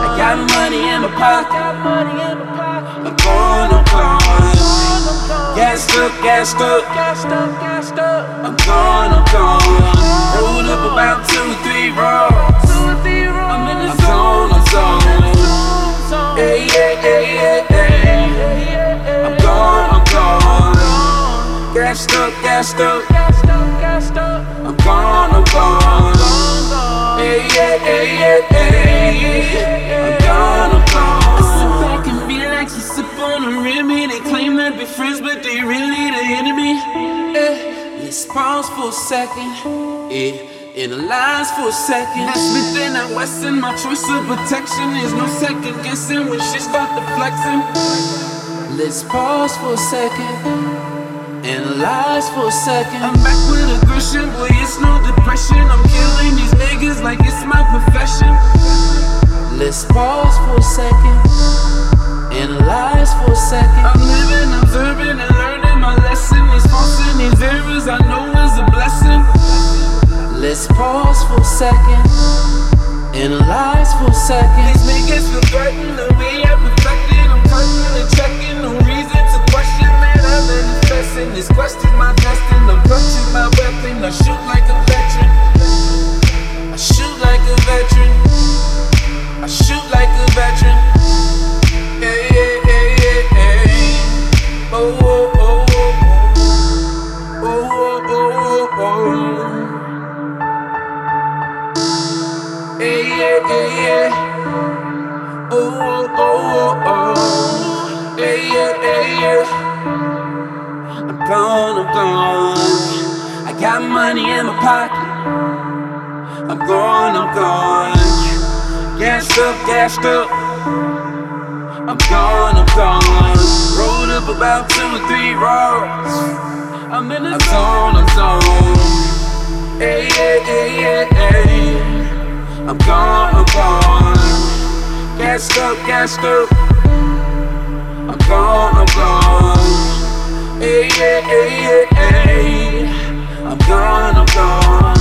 I got money in my pocket. Gassed up, gassed up. I'm gone, I'm gone. Rolled up about two, three rolls. I'm in the zone, I'm zone. Hey, hey, hey, hey, hey. I'm gone, I'm gone. Gassed up, gassed up. Remy. They claim that we're friends, but they really the enemy. Eh, let's pause for a second. Yeah. Analyze for a second. Smith and I Wesson, my choice of protection. is no second guessing when shit start to flexing. Let's pause for a second. Analyze for a second. I'm back with aggression, boy, it's no depression. I'm killing these niggas like it's my profession. Let's pause for a second. Analyze for a second. I'm living, observing, and learning my lesson. Faults these errors I know is a blessing. Let's pause for a second. Analyze for a second. Oh, oh. Hey, yeah, hey, yeah. Oh, oh, oh, oh, oh. Hey, yeah, hey, yeah. I'm gone, I'm gone. I got money in my pocket. I'm gone, I'm gone. Gassed up, gassed up. I'm gone, I'm gone. Rolled up about two or three rolls. I'm in the zone, I'm. I'm gone, I'm gone. Gassed up, gassed up. I'm gone, I'm gone. Hey, hey, hey, hey, hey. I'm gone, I'm gone.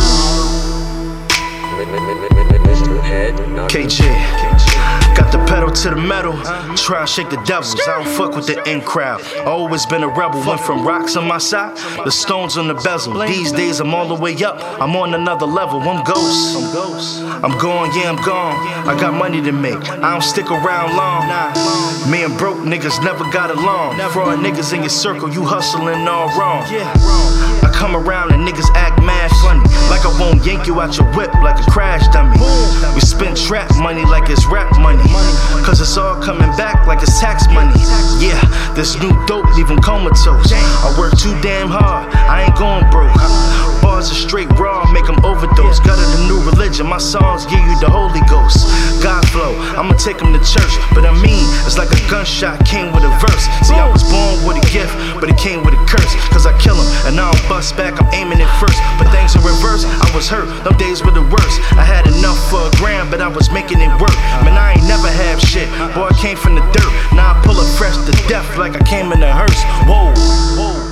KJ. Got the pedal to the metal. Try and shake the devils. I don't fuck with the in crowd. Always been a rebel. Went from rocks on my side, the stones on the bezel. These days I'm all the way up. I'm on another level. I'm ghost. I'm ghost. I'm gone, yeah, I'm gone. I got money to make. I don't stick around long. Me and broke niggas never got along. Fraud niggas in your circle, you hustling all wrong. I come around and niggas act mad funny. Like I won't yank you out your whip like a crash dummy. We spend trap money like it's rap money. Cause it's all coming back like it's tax money. Yeah, this new dope leave comatose. I work too damn hard, I ain't going broke. Bars are straight raw, make 'em overdose. Got a new religion, my songs give you the Holy Ghost. God flow, I'ma take 'em to church. But I mean, it's like a gunshot came with a verse. See, I was born with a gift, but it came with a curse. Cause I kill 'em, and now I don't bust back, I'm aiming it first. But was hurt, them days were the worst. I had enough for a gram, but I was making it work. Man, I ain't never have shit, boy, I came from the dirt. Now I pull up fresh to death like I came in a hearse. Whoa, whoa.